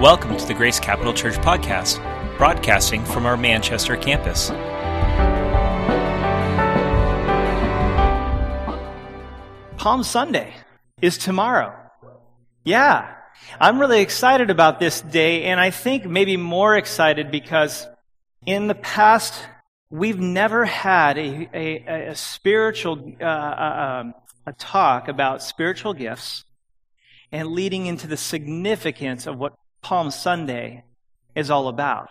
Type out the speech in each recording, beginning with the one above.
Welcome to the Grace Capital Church podcast, broadcasting from our Manchester campus. Palm Sunday is tomorrow. Yeah, I'm really excited about this day, and I think maybe more excited because in the past, we've never had a, a, a spiritual uh, uh, um, a talk about spiritual gifts and leading into the significance of what Palm Sunday is all about.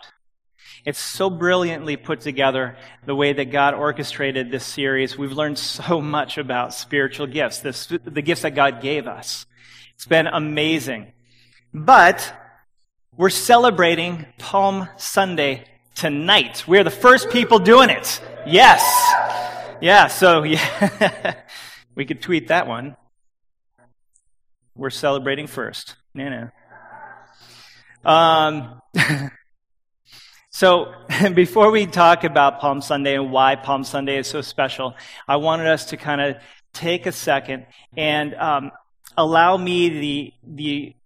It's so brilliantly put together the way that God orchestrated this series. We've learned so much about spiritual gifts, the, the gifts that God gave us. It's been amazing. But we're celebrating Palm Sunday tonight. We're the first people doing it. Yes. Yeah, so yeah. we could tweet that one. We're celebrating first. No, no. Um, so, before we talk about Palm Sunday and why Palm Sunday is so special, I wanted us to kind of take a second and um, allow me the, the,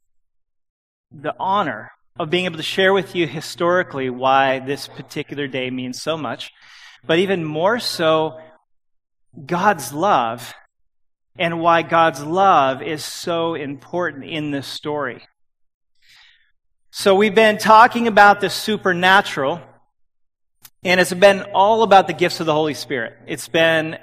the honor of being able to share with you historically why this particular day means so much, but even more so, God's love and why God's love is so important in this story. So we've been talking about the supernatural, and it's been all about the gifts of the Holy Spirit. It's been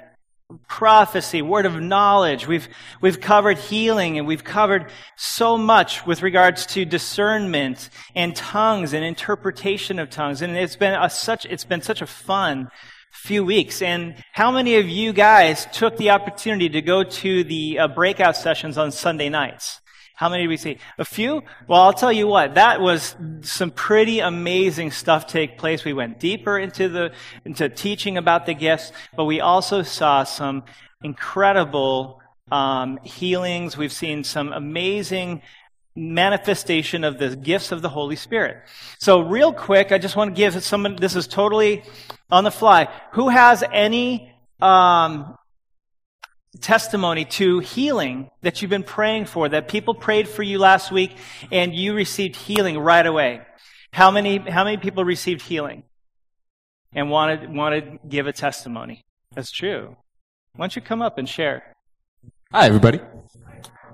prophecy, word of knowledge. We've, we've covered healing and we've covered so much with regards to discernment and tongues and interpretation of tongues. And it's been a, such, it's been such a fun few weeks. And how many of you guys took the opportunity to go to the uh, breakout sessions on Sunday nights? How many did we see? A few? Well, I'll tell you what, that was some pretty amazing stuff take place. We went deeper into the, into teaching about the gifts, but we also saw some incredible, um, healings. We've seen some amazing manifestation of the gifts of the Holy Spirit. So real quick, I just want to give someone, this is totally on the fly. Who has any, um, testimony to healing that you've been praying for, that people prayed for you last week and you received healing right away. How many, how many people received healing and wanted, wanted to give a testimony? That's true. Why don't you come up and share? Hi, everybody.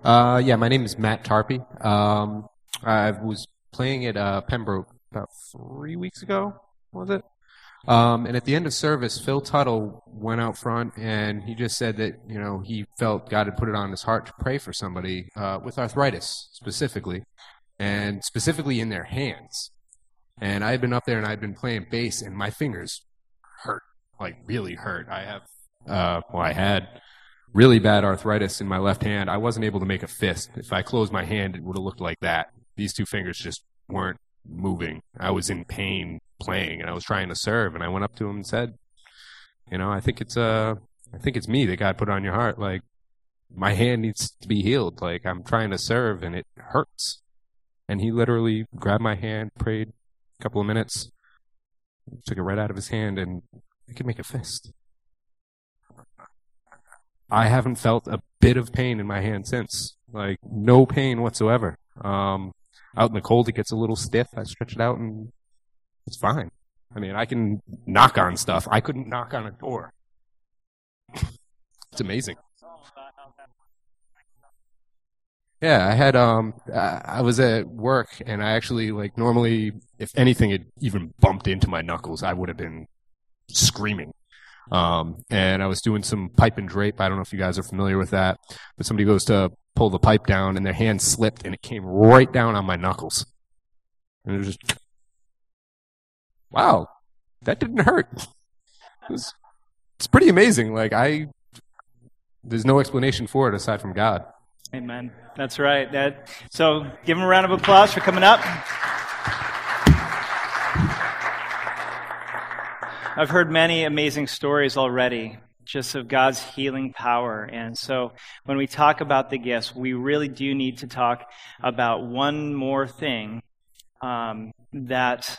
Uh, yeah, my name is Matt Tarpey. Um, I was playing at uh, Pembroke about three weeks ago, was it? Um, and at the end of service, Phil Tuttle went out front and he just said that you know he felt God had put it on his heart to pray for somebody uh, with arthritis specifically, and specifically in their hands. And I had been up there and I had been playing bass, and my fingers hurt, like really hurt. I have, uh, well, I had really bad arthritis in my left hand. I wasn't able to make a fist. If I closed my hand, it would have looked like that. These two fingers just weren't moving. I was in pain playing and I was trying to serve and I went up to him and said, you know, I think it's uh I think it's me that God put on your heart. Like my hand needs to be healed. Like I'm trying to serve and it hurts. And he literally grabbed my hand, prayed a couple of minutes, took it right out of his hand and I could make a fist. I haven't felt a bit of pain in my hand since. Like no pain whatsoever. Um out in the cold, it gets a little stiff. I stretch it out and it's fine. I mean, I can knock on stuff. I couldn't knock on a door. it's amazing. Yeah, I had um I was at work and I actually like normally if anything had even bumped into my knuckles, I would have been screaming. Um and I was doing some pipe and drape. I don't know if you guys are familiar with that, but somebody goes to pull the pipe down and their hand slipped and it came right down on my knuckles. And it was just, wow, that didn't hurt. It was, it's pretty amazing. Like I, there's no explanation for it aside from God. Amen. That's right. That, so give him a round of applause for coming up. I've heard many amazing stories already just of God's healing power. And so when we talk about the gifts, we really do need to talk about one more thing um, that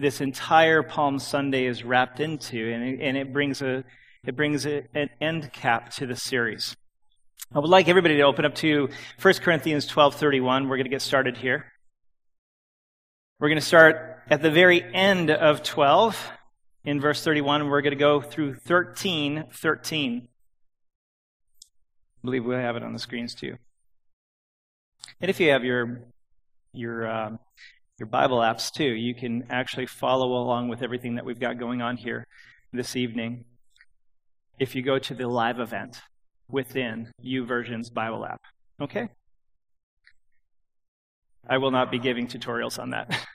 this entire Palm Sunday is wrapped into, and it, and it brings a it brings a, an end cap to the series. I would like everybody to open up to 1 Corinthians 12:31. We're going to get started here. We're going to start at the very end of 12 in verse 31, we're going to go through 13, 13. I believe we have it on the screens too. And if you have your your um, your Bible apps too, you can actually follow along with everything that we've got going on here this evening. If you go to the live event within YouVersion's Bible app, okay? I will not be giving tutorials on that.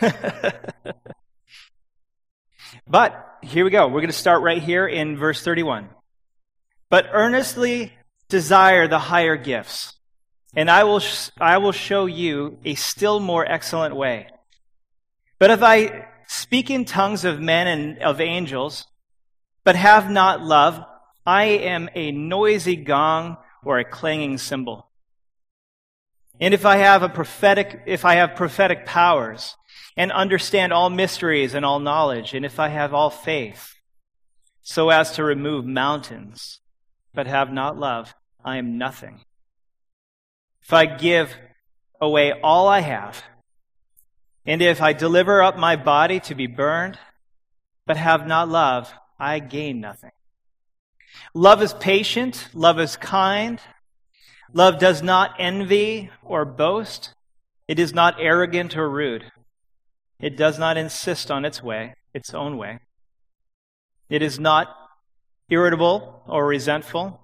but here we go. We're going to start right here in verse 31. But earnestly desire the higher gifts, and I will, sh- I will show you a still more excellent way. But if I speak in tongues of men and of angels, but have not love, I am a noisy gong or a clanging cymbal. And if I have a prophetic, if I have prophetic powers and understand all mysteries and all knowledge, and if I have all faith so as to remove mountains, but have not love, I am nothing. If I give away all I have, and if I deliver up my body to be burned, but have not love, I gain nothing. Love is patient, love is kind. Love does not envy or boast. It is not arrogant or rude. It does not insist on its way, its own way. It is not irritable or resentful.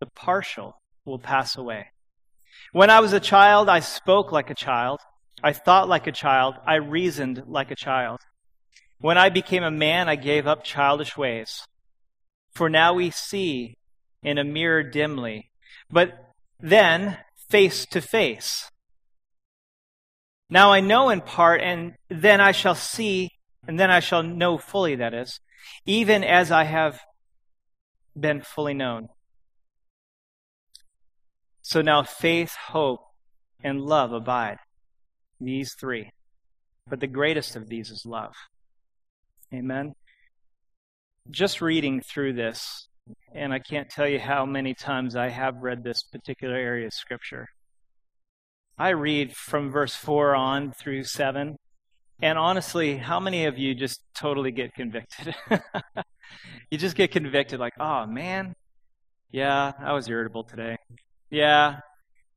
the partial will pass away. When I was a child, I spoke like a child. I thought like a child. I reasoned like a child. When I became a man, I gave up childish ways. For now we see in a mirror dimly, but then face to face. Now I know in part, and then I shall see, and then I shall know fully, that is, even as I have been fully known. So now faith, hope, and love abide. These three. But the greatest of these is love. Amen. Just reading through this, and I can't tell you how many times I have read this particular area of Scripture. I read from verse 4 on through 7, and honestly, how many of you just totally get convicted? you just get convicted, like, oh man, yeah, I was irritable today. Yeah,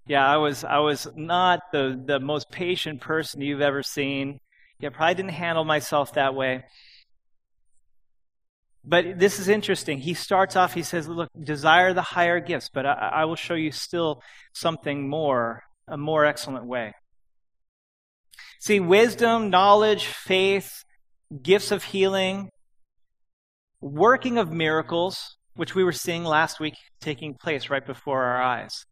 yeah, I was I was not the the most patient person you've ever seen. Yeah, probably didn't handle myself that way. But this is interesting. He starts off, he says, Look, desire the higher gifts, but I, I will show you still something more, a more excellent way. See, wisdom, knowledge, faith, gifts of healing, working of miracles, which we were seeing last week taking place right before our eyes.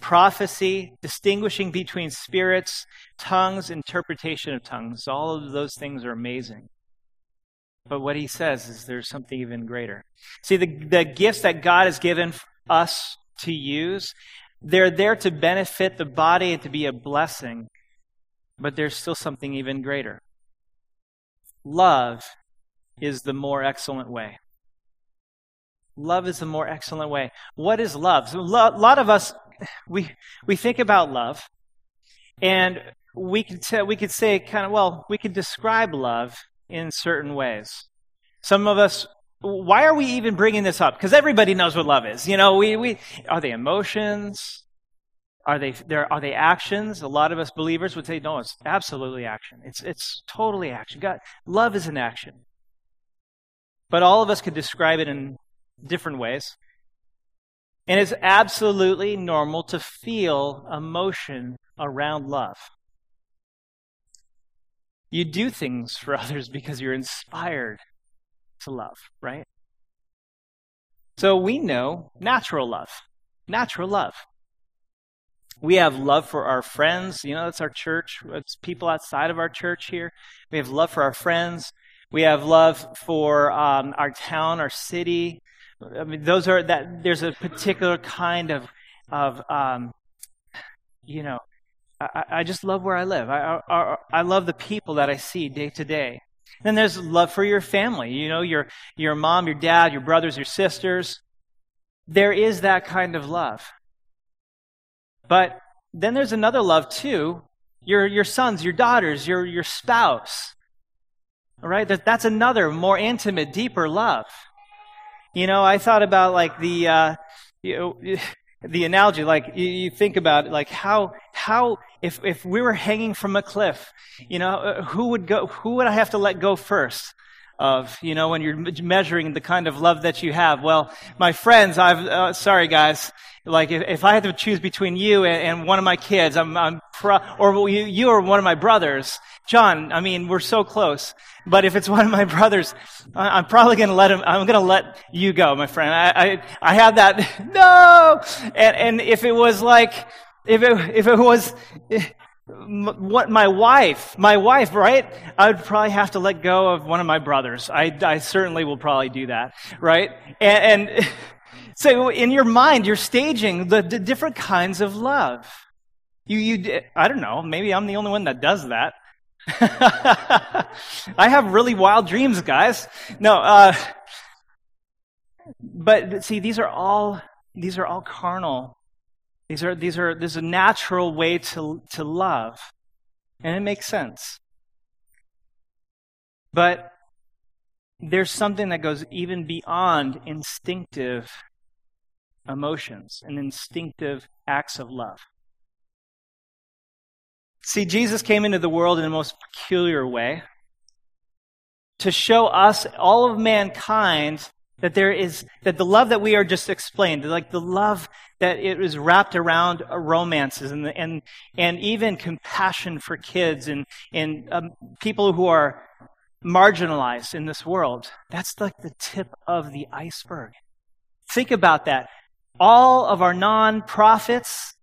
Prophecy, distinguishing between spirits, tongues, interpretation of tongues, all of those things are amazing. But what he says is there's something even greater. See, the, the gifts that God has given us to use, they're there to benefit the body and to be a blessing, but there's still something even greater. Love is the more excellent way. Love is the more excellent way. What is love? So a lot of us, we, we think about love, and we could, t- we could say kind of, well, we could describe love in certain ways. Some of us, why are we even bringing this up? Because everybody knows what love is. You know, we, we, are they emotions? Are they, there, are they actions? A lot of us believers would say, no, it's absolutely action. It's, it's totally action. God, love is an action. But all of us could describe it in different ways. And it's absolutely normal to feel emotion around love. You do things for others because you're inspired to love, right? So we know natural love. Natural love. We have love for our friends. You know, that's our church. It's people outside of our church here. We have love for our friends. We have love for um, our town, our city. I mean, those are that. There's a particular kind of of um, you know. I, I just love where I live. I, I, I love the people that I see day to day. Then there's love for your family. You know, your your mom, your dad, your brothers, your sisters. There is that kind of love. But then there's another love too. Your your sons, your daughters, your your spouse. All right? That, that's another more intimate, deeper love. You know, I thought about like the uh, you know, the analogy, like you, you, think about it, like how how if if we were hanging from a cliff, you know, uh, who would go? Who would I have to let go first? Of you know, when you're measuring the kind of love that you have. Well, my friends, I've uh, sorry guys, like if, if, I had to choose between you and, and one of my kids, I'm, I'm pro, or you, you or one of my brothers, John. I mean, we're so close. But if it's one of my brothers, I'm probably going to let him, I'm going to let you go, my friend. I, I, I have that, no! And, and if it was like, if it, if it was, what my wife, my wife, right? I would probably have to let go of one of my brothers. I, I certainly will probably do that, right? And, and so in your mind, you're staging the, the different kinds of love. You, you, I don't know. Maybe I'm the only one that does that. I have really wild dreams, guys. No, uh, but see, these are all these are all carnal. These are these are there's a natural way to to love, and it makes sense. But there's something that goes even beyond instinctive emotions and instinctive acts of love. See, Jesus came into the world in a most peculiar way to show us, all of mankind, that there is, that the love that we are just explained, like the love that it is wrapped around romances and, and, and even compassion for kids and, and um, people who are marginalized in this world. That's like the tip of the iceberg. Think about that. All of our non-profits,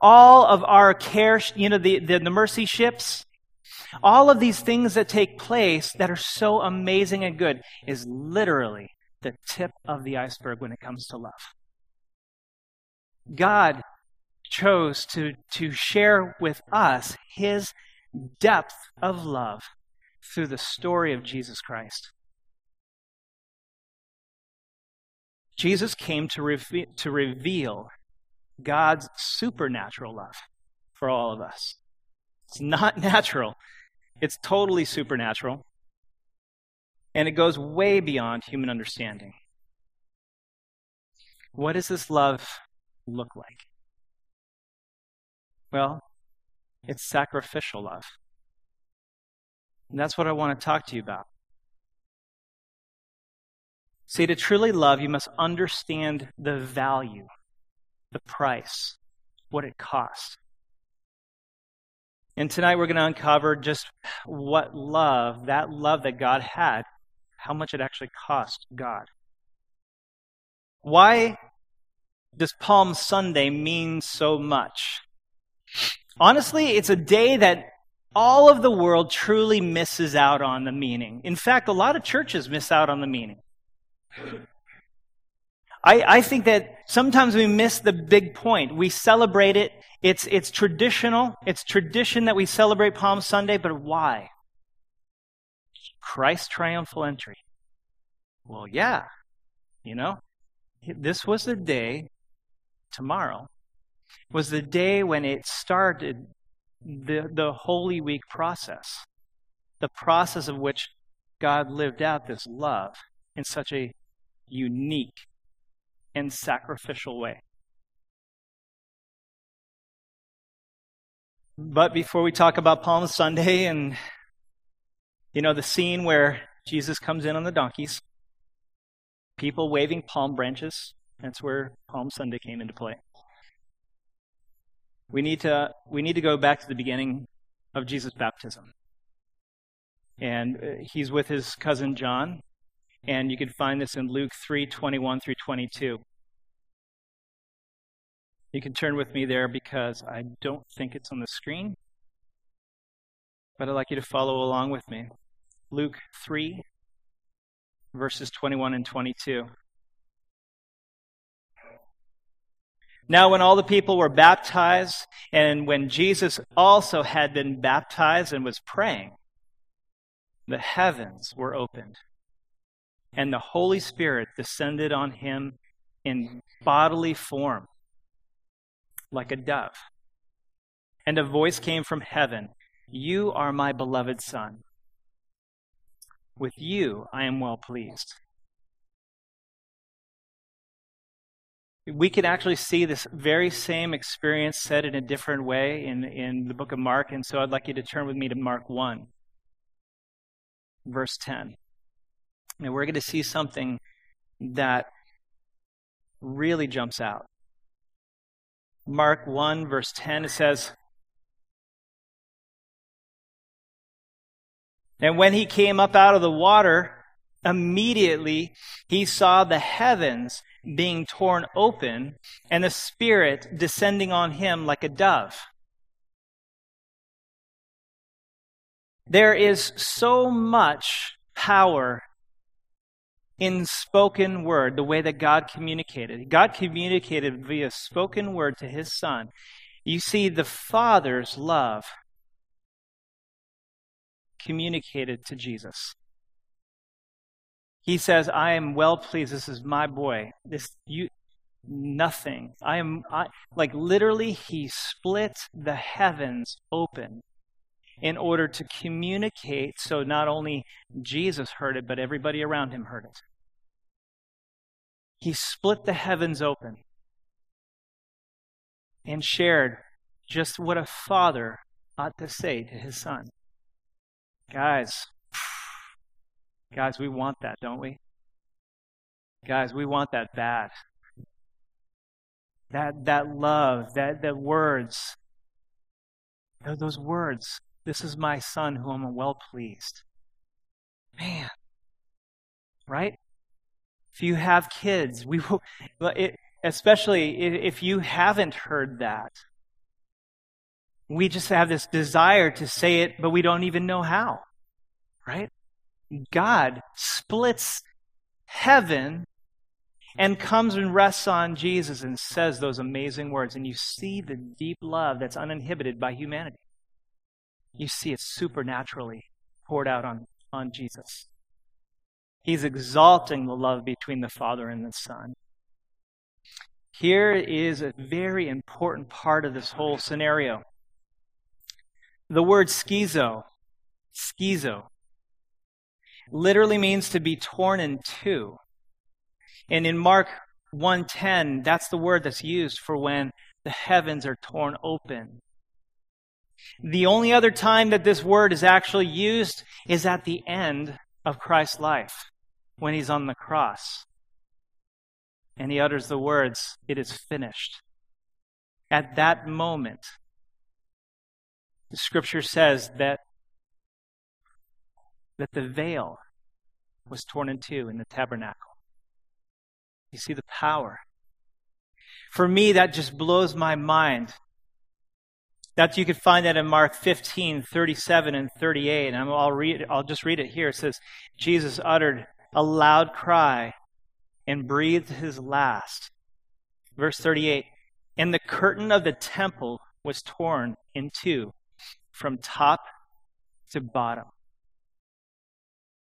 all of our care, you know, the, the, the mercy ships, all of these things that take place that are so amazing and good is literally the tip of the iceberg when it comes to love. God chose to, to share with us his depth of love through the story of Jesus Christ. Jesus came to, reve- to reveal God's supernatural love for all of us. It's not natural, it's totally supernatural. And it goes way beyond human understanding. What does this love look like? Well, it's sacrificial love. And that's what I want to talk to you about. See, to truly love, you must understand the value the price, what it costs. And tonight we're going to uncover just what love, that love that God had, how much it actually cost God. Why does Palm Sunday mean so much? Honestly, it's a day that all of the world truly misses out on the meaning. In fact, a lot of churches miss out on the meaning. I, I think that sometimes we miss the big point. We celebrate it. It's, it's traditional. It's tradition that we celebrate Palm Sunday, but why? Christ's triumphal entry. Well, yeah. You know, this was the day, tomorrow, was the day when it started the, the Holy Week process. The process of which God lived out this love in such a unique and sacrificial way. But before we talk about Palm Sunday and, you know, the scene where Jesus comes in on the donkeys, people waving palm branches, that's where Palm Sunday came into play. We need to, we need to go back to the beginning of Jesus' baptism. And uh, he's with his cousin John, and you can find this in Luke 3 21 through 22. You can turn with me there because I don't think it's on the screen, but I'd like you to follow along with me. Luke 3, verses 21 and 22. Now, when all the people were baptized, and when Jesus also had been baptized and was praying, the heavens were opened, and the Holy Spirit descended on him in bodily form, like a dove. And a voice came from heaven You are my beloved Son. With you I am well pleased. we could actually see this very same experience said in a different way in, in the book of Mark. And so I'd like you to turn with me to Mark 1, verse 10. And we're going to see something that really jumps out. Mark 1, verse 10, it says, And when he came up out of the water, immediately he saw the heavens being torn open and the Spirit descending on him like a dove. There is so much power in spoken word, the way that God communicated. God communicated via spoken word to his Son. You see the Father's love communicated to Jesus. He says, I am well pleased. This is my boy. This, you, nothing. I am, I, like literally, he split the heavens open in order to communicate so not only Jesus heard it, but everybody around him heard it. He split the heavens open and shared just what a father ought to say to his son. Guys, Guys, we want that, don't we? Guys, we want that bad. That, that love, that, that words, those words, this is my son whom I'm well pleased. Man, right? If you have kids, we will, it, especially if you haven't heard that, we just have this desire to say it, but we don't even know how, right? God splits heaven and comes and rests on Jesus and says those amazing words. And you see the deep love that's uninhibited by humanity. You see it supernaturally poured out on, on Jesus. He's exalting the love between the Father and the Son. Here is a very important part of this whole scenario. The word schizo, schizo, literally means to be torn in two. And in Mark 1:10, that's the word that's used for when the heavens are torn open. The only other time that this word is actually used is at the end of Christ's life, when he's on the cross. And he utters the words, It is finished. At that moment, the scripture says that that the veil was torn in two in the tabernacle. You see the power. For me, that just blows my mind. That you could find that in Mark 15, 37 and 38. And I'll read I'll just read it here. It says, Jesus uttered a loud cry and breathed his last. Verse 38. And the curtain of the temple was torn in two from top to bottom.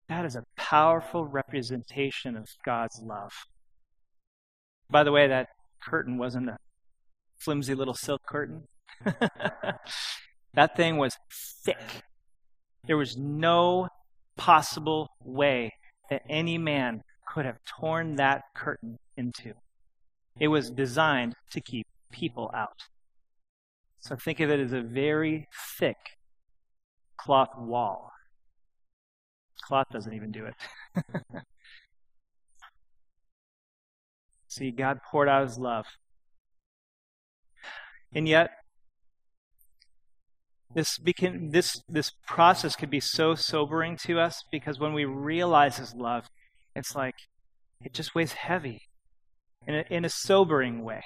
That is a powerful representation of God's love. By the way, that curtain wasn't a flimsy little silk curtain. that thing was thick. There was no possible way that any man could have torn that curtain into. It was designed to keep people out. So think of it as a very thick cloth wall. Cloth doesn't even do it. See, God poured out his love. And yet, this, became, this, this process could be so sobering to us because when we realize his love, it's like it just weighs heavy in a, in a sobering way.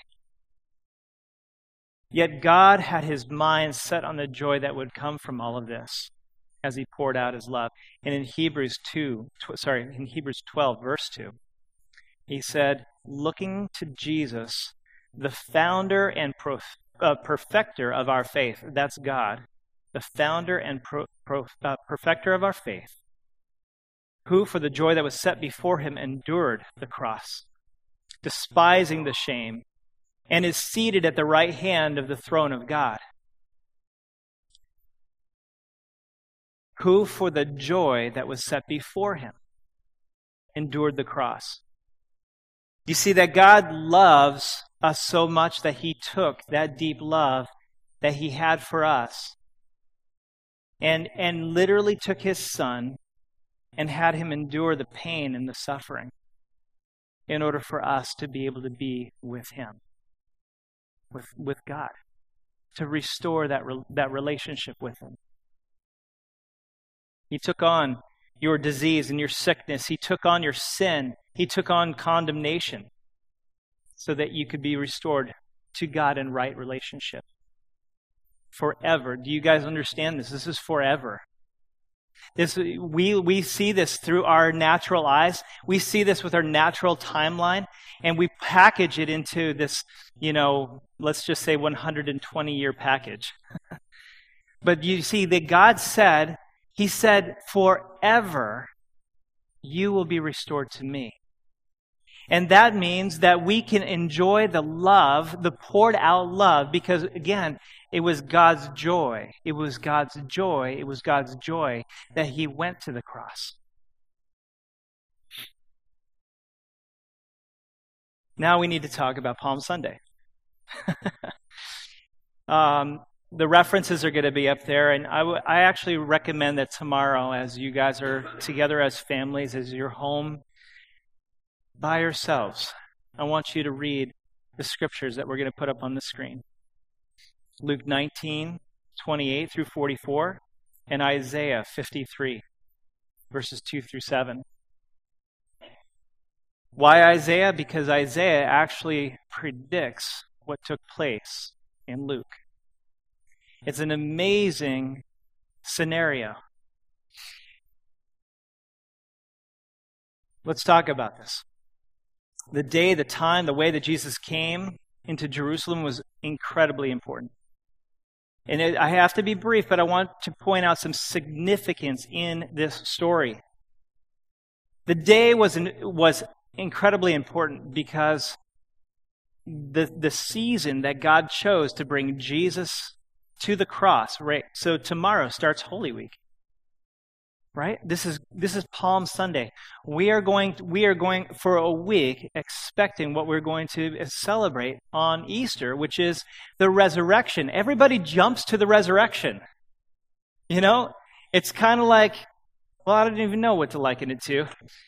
Yet God had his mind set on the joy that would come from all of this as he poured out his love. And in Hebrews 2, tw- sorry, in Hebrews 12 verse 2, he said, looking to Jesus, the founder and prof- uh, perfecter of our faith, that's God, the founder and pro- uh, perfecter of our faith, who for the joy that was set before him endured the cross, despising the shame, and is seated at the right hand of the throne of God. Who for the joy that was set before him endured the cross. You see that God loves us so much that he took that deep love that he had for us and, and literally took his son and had him endure the pain and the suffering in order for us to be able to be with him, with, with God, to restore that, re, that relationship with him. He took on your disease and your sickness. He took on your sin. He took on condemnation so that you could be restored to God in right relationship. Forever. Do you guys understand this? This is forever. This, we, we see this through our natural eyes. We see this with our natural timeline, and we package it into this, you know, let's just say 120 year package. but you see that God said, He said, forever you will be restored to me. And that means that we can enjoy the love, the poured out love, because again, it was God's joy. It was God's joy. It was God's joy that He went to the cross. Now we need to talk about Palm Sunday. um, the references are going to be up there, and I, w- I actually recommend that tomorrow, as you guys are together as families, as you're home by yourselves, I want you to read the scriptures that we're going to put up on the screen Luke 19, 28 through 44, and Isaiah 53, verses 2 through 7. Why Isaiah? Because Isaiah actually predicts what took place in Luke. It's an amazing scenario. Let's talk about this the day, the time, the way that Jesus came into Jerusalem was incredibly important. And it, I have to be brief, but I want to point out some significance in this story. The day was, was incredibly important because the, the season that God chose to bring Jesus to the cross, right? So tomorrow starts Holy Week right? This is this is palm sunday. We are going we are going for a week expecting what we're going to celebrate on easter which is the resurrection. Everybody jumps to the resurrection. You know it's kind of like well i don't even know what to liken it to.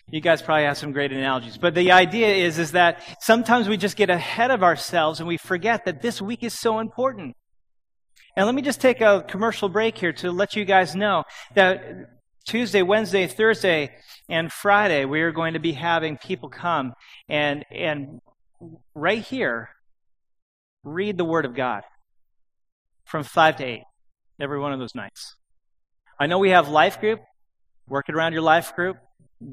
You guys probably have some great analogies but the idea is is that sometimes we just get ahead of ourselves and we forget that this week is so important. And let me just take a commercial break here to let you guys know that Tuesday, Wednesday, Thursday, and Friday, we are going to be having people come and, and right here, read the Word of God from 5 to 8, every one of those nights. I know we have life group. Work it around your life group.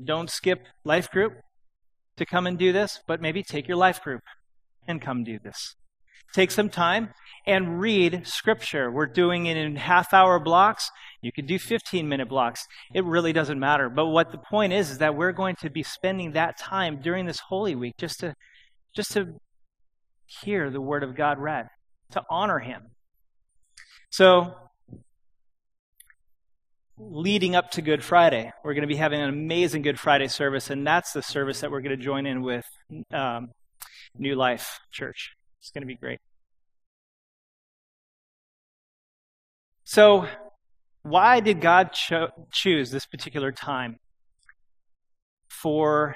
Don't skip life group to come and do this, but maybe take your life group and come do this. Take some time and read Scripture. We're doing it in half hour blocks. You can do 15 minute blocks. It really doesn't matter. But what the point is, is that we're going to be spending that time during this Holy Week just to, just to hear the Word of God read, to honor Him. So, leading up to Good Friday, we're going to be having an amazing Good Friday service, and that's the service that we're going to join in with um, New Life Church. It's going to be great. So, why did God cho- choose this particular time for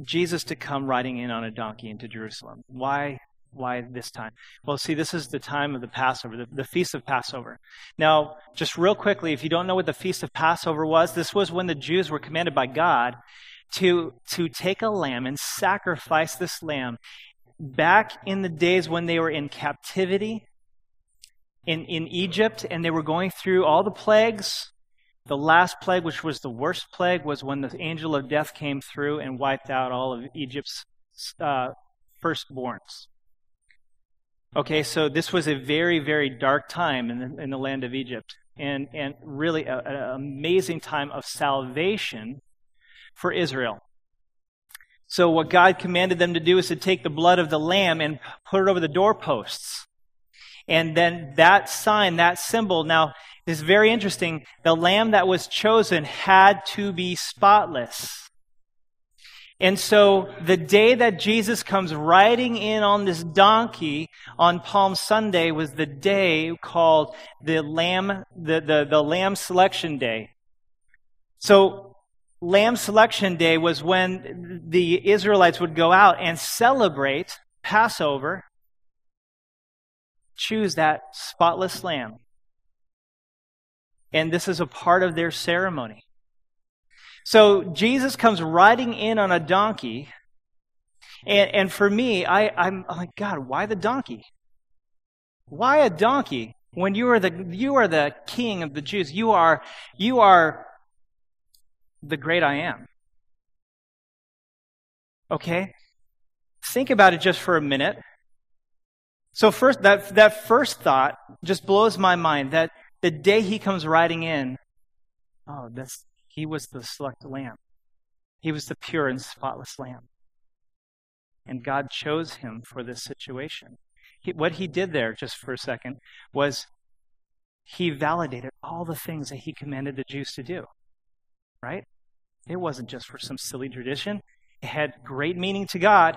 Jesus to come riding in on a donkey into Jerusalem? Why why this time? Well, see, this is the time of the Passover, the, the, Feast of Passover. Now, just real quickly, if you don't know what the Feast of Passover was, this was when the Jews were commanded by God to, to take a lamb and sacrifice this lamb back in the days when they were in captivity in, in Egypt and they were going through all the plagues. The last plague, which was the worst plague, was when the angel of death came through and wiped out all of Egypt's uh, firstborns. Okay, so this was a very, very dark time in the, in the land of Egypt, and, and really an amazing time of salvation for Israel. So, what God commanded them to do is to take the blood of the lamb and put it over the doorposts. And then that sign, that symbol, now is very interesting. The lamb that was chosen had to be spotless. And so the day that Jesus comes riding in on this donkey on Palm Sunday was the day called the Lamb, the, the, the Lamb Selection Day. So Lamb Selection Day was when the Israelites would go out and celebrate Passover choose that spotless lamb. And this is a part of their ceremony. So Jesus comes riding in on a donkey. And, and for me, I, I'm, like, God, why the donkey? Why a donkey? When you are the, you are the king of the Jews, you are, you are the great I am. Okay? Think about it just for a minute. So first, that, that first thought just blows my mind that the day he comes riding in, oh, that's, he was the select lamb. He was the pure and spotless lamb. And God chose him for this situation. He, what he did there, just for a second, was he validated all the things that he commanded the Jews to do. Right? It wasn't just for some silly tradition. It had great meaning to God.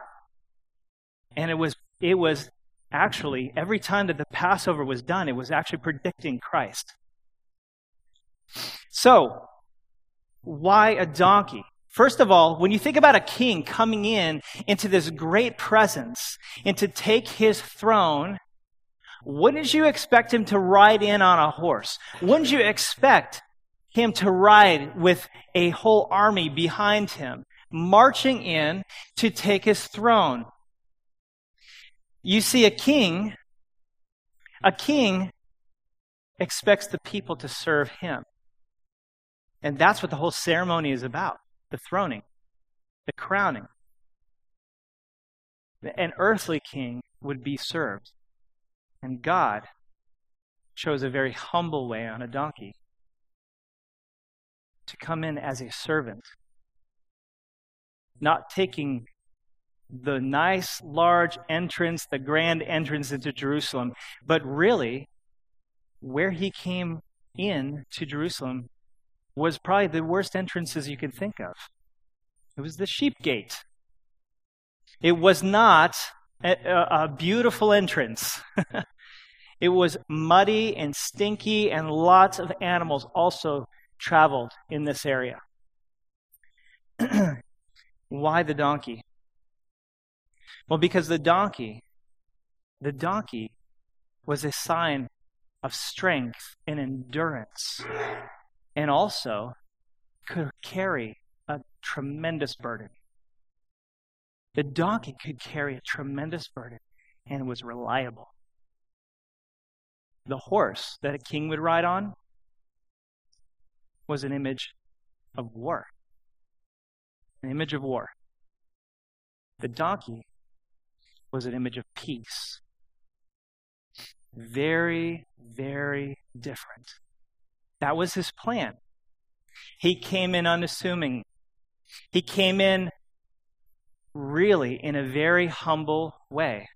And it was it was actually, every time that the Passover was done, it was actually predicting Christ. So, why a donkey? First of all, when you think about a king coming in into this great presence and to take his throne, wouldn't you expect him to ride in on a horse? Wouldn't you expect him to ride with a whole army behind him, marching in to take his throne? You see, a king, a king expects the people to serve him. And that's what the whole ceremony is about the throning, the crowning. An earthly king would be served. And God chose a very humble way on a donkey to come in as a servant, not taking the nice large entrance, the grand entrance into Jerusalem. But really, where he came in to Jerusalem was probably the worst entrances you could think of. It was the sheep gate. It was not a, a beautiful entrance. it was muddy and stinky, and lots of animals also traveled in this area. Why the donkey? Well, because the donkey, the donkey was a sign of strength and endurance, and also could carry a tremendous burden. The donkey could carry a tremendous burden and was reliable. The horse that a king would ride on was an image of war. An image of war. The donkey was an image of peace. Very, very different. That was his plan. He came in unassuming. He came in really in a very humble way.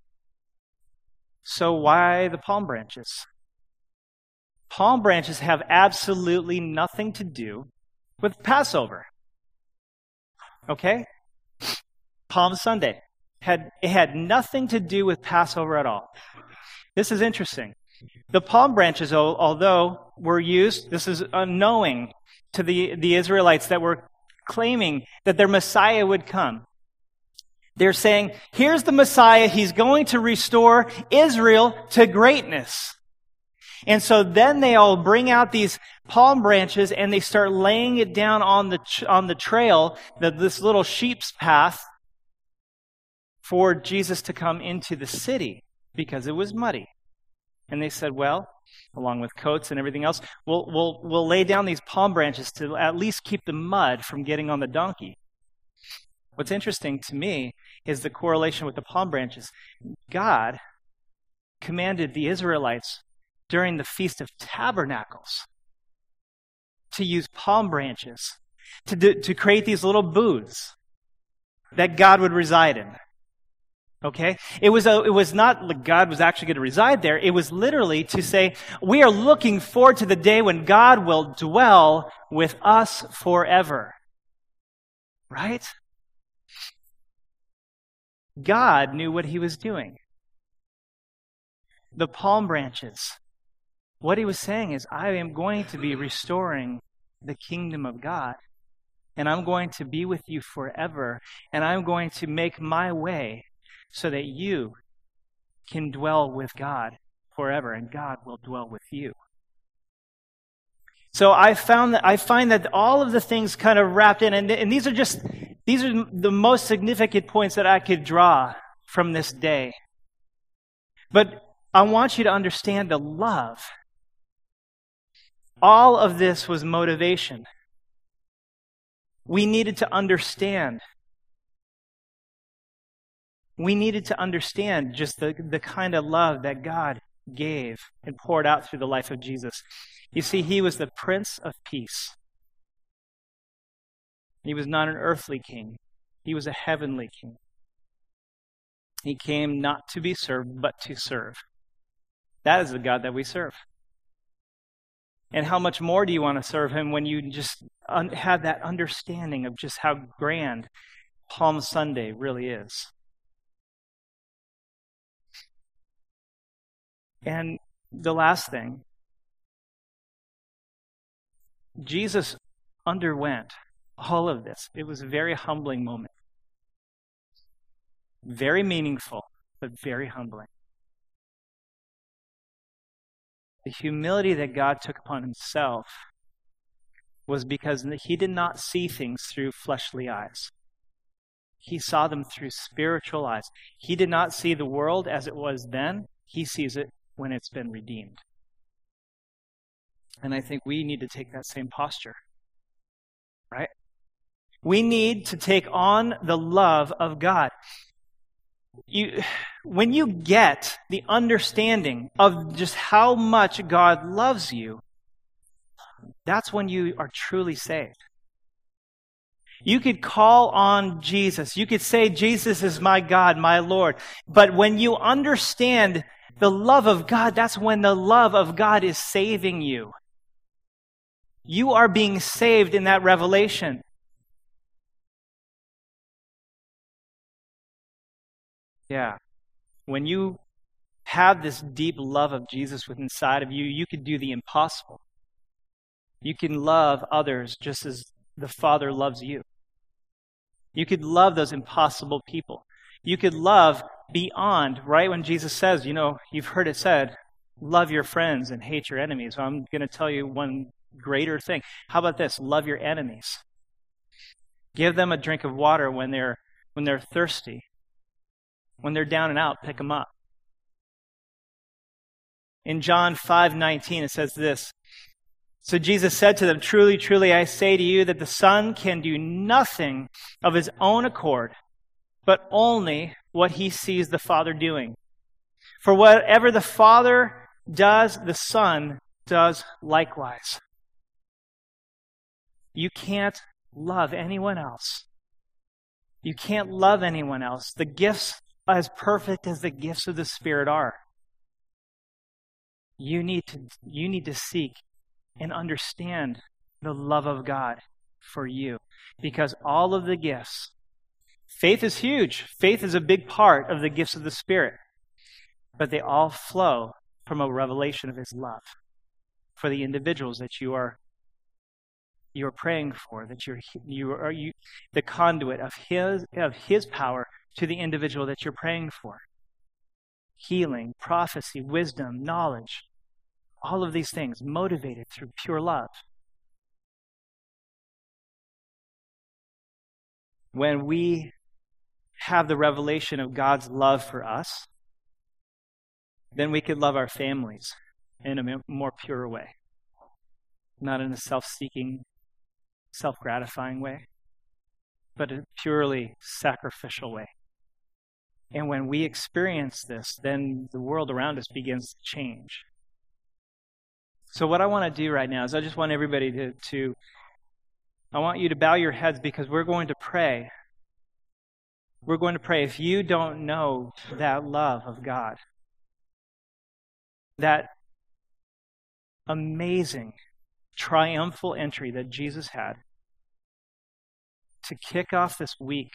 So, why the palm branches? Palm branches have absolutely nothing to do with Passover. Okay? Palm Sunday had, it had nothing to do with Passover at all. This is interesting. The palm branches, although were used, this is unknowing to the, the Israelites that were claiming that their Messiah would come. They're saying, here's the Messiah. He's going to restore Israel to greatness. And so then they all bring out these palm branches and they start laying it down on the, on the trail, the, this little sheep's path for Jesus to come into the city because it was muddy. And they said, well, along with coats and everything else, we'll, we'll, we'll lay down these palm branches to at least keep the mud from getting on the donkey. What's interesting to me is the correlation with the palm branches. God commanded the Israelites during the Feast of Tabernacles to use palm branches to, do, to create these little booths that God would reside in. Okay? It was, a, it was not like God was actually going to reside there. It was literally to say, we are looking forward to the day when God will dwell with us forever. Right? God knew what he was doing. The palm branches. What he was saying is, I am going to be restoring the kingdom of God. And I'm going to be with you forever. And I'm going to make my way so that you can dwell with God forever, and God will dwell with you. So I found that I find that all of the things kind of wrapped in, and, and these are just these are the most significant points that I could draw from this day. But I want you to understand the love. All of this was motivation. We needed to understand we needed to understand just the, the kind of love that God gave and poured out through the life of Jesus. You see, he was the Prince of Peace. He was not an earthly king, he was a heavenly king. He came not to be served, but to serve. That is the God that we serve. And how much more do you want to serve him when you just un- have that understanding of just how grand Palm Sunday really is? And the last thing Jesus underwent all of this. It was a very humbling moment. Very meaningful, but very humbling. The humility that God took upon himself was because he did not see things through fleshly eyes. He saw them through spiritual eyes. He did not see the world as it was then, he sees it when it's been redeemed. And I think we need to take that same posture. Right? We need to take on the love of God. You, when you get the understanding of just how much God loves you, that's when you are truly saved. You could call on Jesus. You could say, Jesus is my God, my Lord. But when you understand the love of God, that's when the love of God is saving you. You are being saved in that revelation. Yeah. When you have this deep love of Jesus within inside of you, you can do the impossible. You can love others just as the Father loves you. You could love those impossible people. You could love beyond, right? When Jesus says, you know, you've heard it said, love your friends and hate your enemies. I'm going to tell you one greater thing. How about this? Love your enemies. Give them a drink of water when they're when they're thirsty. When they're down and out, pick them up. In John 5:19 it says this. So Jesus said to them, "Truly, truly I say to you that the Son can do nothing of his own accord, but only what he sees the Father doing. For whatever the Father does, the Son does likewise. You can't love anyone else. You can't love anyone else. The gifts as perfect as the gifts of the Spirit are. You need to, you need to seek and understand the love of God for you because all of the gifts Faith is huge. Faith is a big part of the gifts of the Spirit. But they all flow from a revelation of His love for the individuals that you are you are praying for, that you're you are you, the conduit of His of His power to the individual that you're praying for. Healing, prophecy, wisdom, knowledge, all of these things motivated through pure love. When we have the revelation of God's love for us, then we could love our families in a more pure way, not in a self seeking, self gratifying way, but a purely sacrificial way. And when we experience this, then the world around us begins to change. So, what I want to do right now is I just want everybody to, to I want you to bow your heads because we're going to pray. We're going to pray. If you don't know that love of God, that amazing, triumphal entry that Jesus had to kick off this week,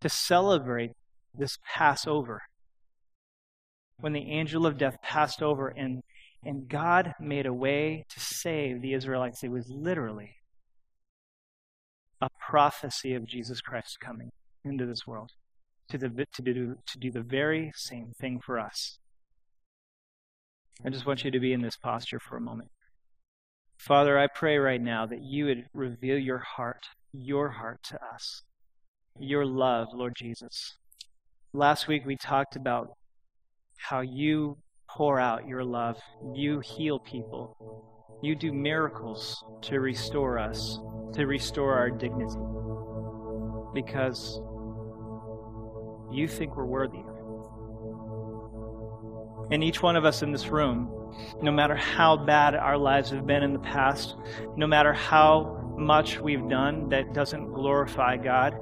to celebrate this Passover, when the angel of death passed over and, and God made a way to save the Israelites. It was literally a prophecy of Jesus Christ coming into this world to, the, to, do, to do the very same thing for us. I just want you to be in this posture for a moment. Father, I pray right now that you would reveal your heart, your heart to us, your love, Lord Jesus. Last week we talked about how you pour out your love, you heal people, you do miracles to restore us, to restore our dignity, because you think we're worthy. And each one of us in this room, no matter how bad our lives have been in the past, no matter how much we've done that doesn't glorify God,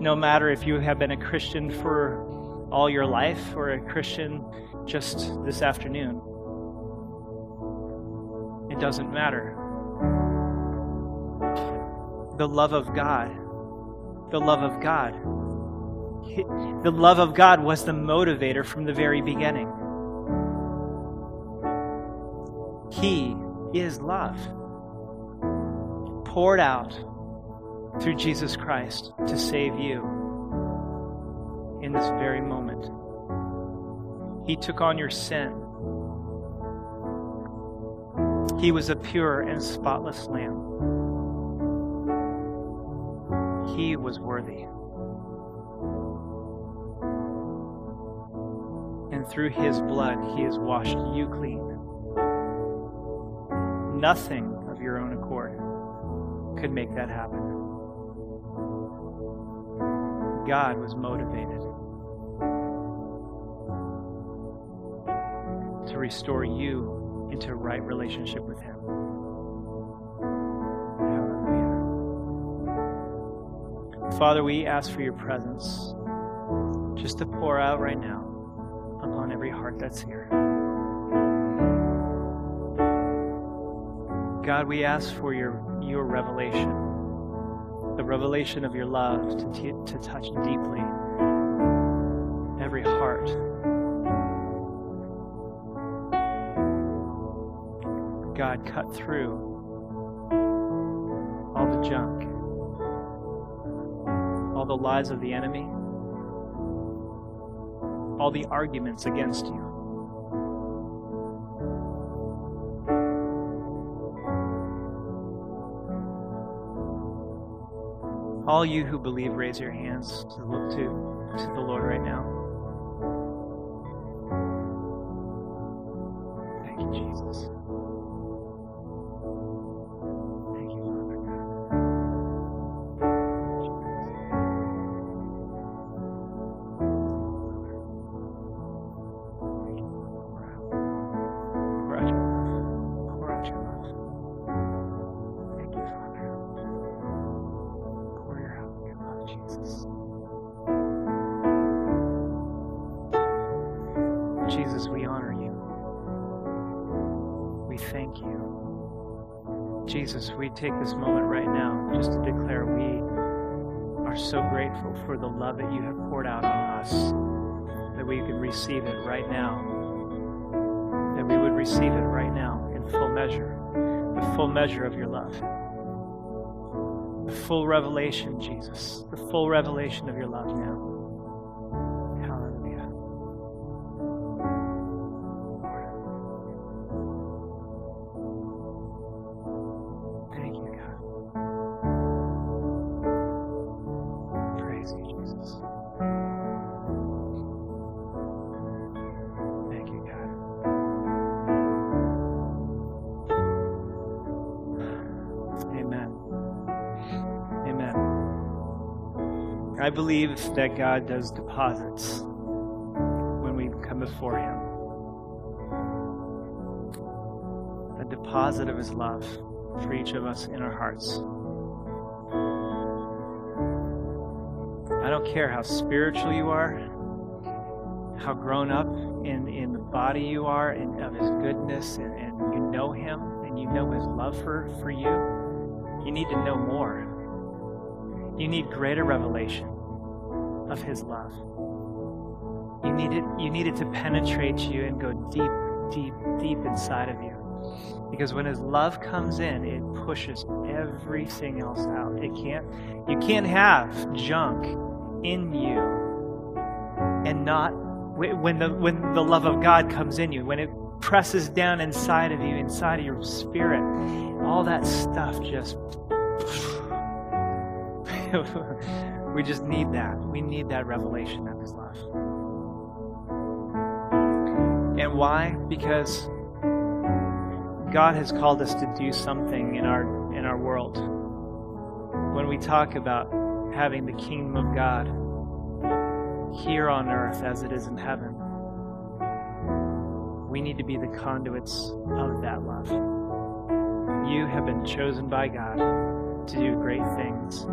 no matter if you have been a Christian for all your life or a Christian just this afternoon, it doesn't matter. The love of God, the love of God, the love of God was the motivator from the very beginning. He is love, poured out through Jesus Christ to save you in this very moment. He took on your sin. He was a pure and spotless lamb. He was worthy. And through his blood, he has washed you clean nothing of your own accord could make that happen. God was motivated to restore you into right relationship with Him. Father, we ask for your presence just to pour out right now every heart that's here. God, we ask for your, your revelation, the revelation of your love to, t- to touch deeply every heart. God, cut through all the junk, all the lies of the enemy, all the arguments against you. All you who believe, raise your hands to look to, to the Lord right now. We honor you. We thank you. Jesus, we take this moment right now just to declare we are so grateful for the love that you have poured out on us, that we can receive it right now, that we would receive it right now in full measure, the full measure of your love the full revelation, Jesus, the full revelation of your love now. Believe that God does deposits when we come before Him. A deposit of His love for each of us in our hearts. I don't care how spiritual you are, how grown up in, in the body you are, and of His goodness, and, and you know Him, and you know His love for, for you. You need to know more. You need greater revelation of His love. You need it, you need it to penetrate you and go deep, deep, deep inside of you. Because when His love comes in, it pushes everything else out. It can't, you can't have junk in you and not when the when the love of God comes in you, when it presses down inside of you, inside of your spirit, all that stuff just we just need that. We need that revelation of His love. And why? Because God has called us to do something in our in our world. When we talk about having the kingdom of God here on earth as it is in heaven, we need to be the conduits of that love. You have been chosen by God to do great things.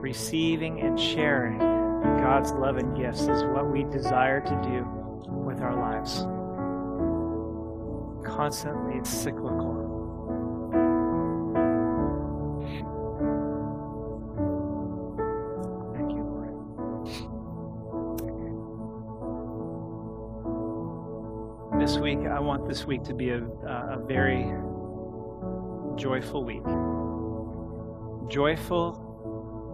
Receiving and sharing God's love and gifts is what we desire to do with our lives. Constantly, cyclical. Thank you, Lord. This week, I want this week to be a, a very joyful week. Joyful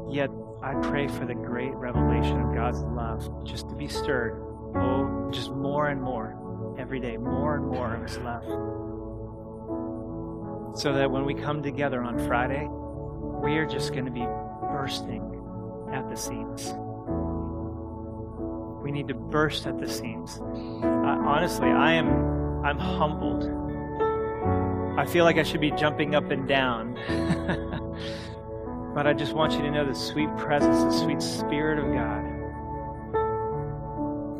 Yet I pray for the great revelation of God's love just to be stirred, oh, just more and more every day, more and more of His love. So that when we come together on Friday, we are just going to be bursting at the seams. We need to burst at the seams. Uh, honestly, I am I'm humbled. I feel like I should be jumping up and down. But I just want you to know the sweet presence, the sweet Spirit of God,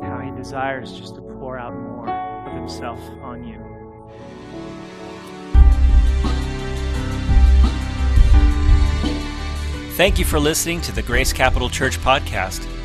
how He desires just to pour out more of Himself on you. Thank you for listening to the Grace Capital Church podcast.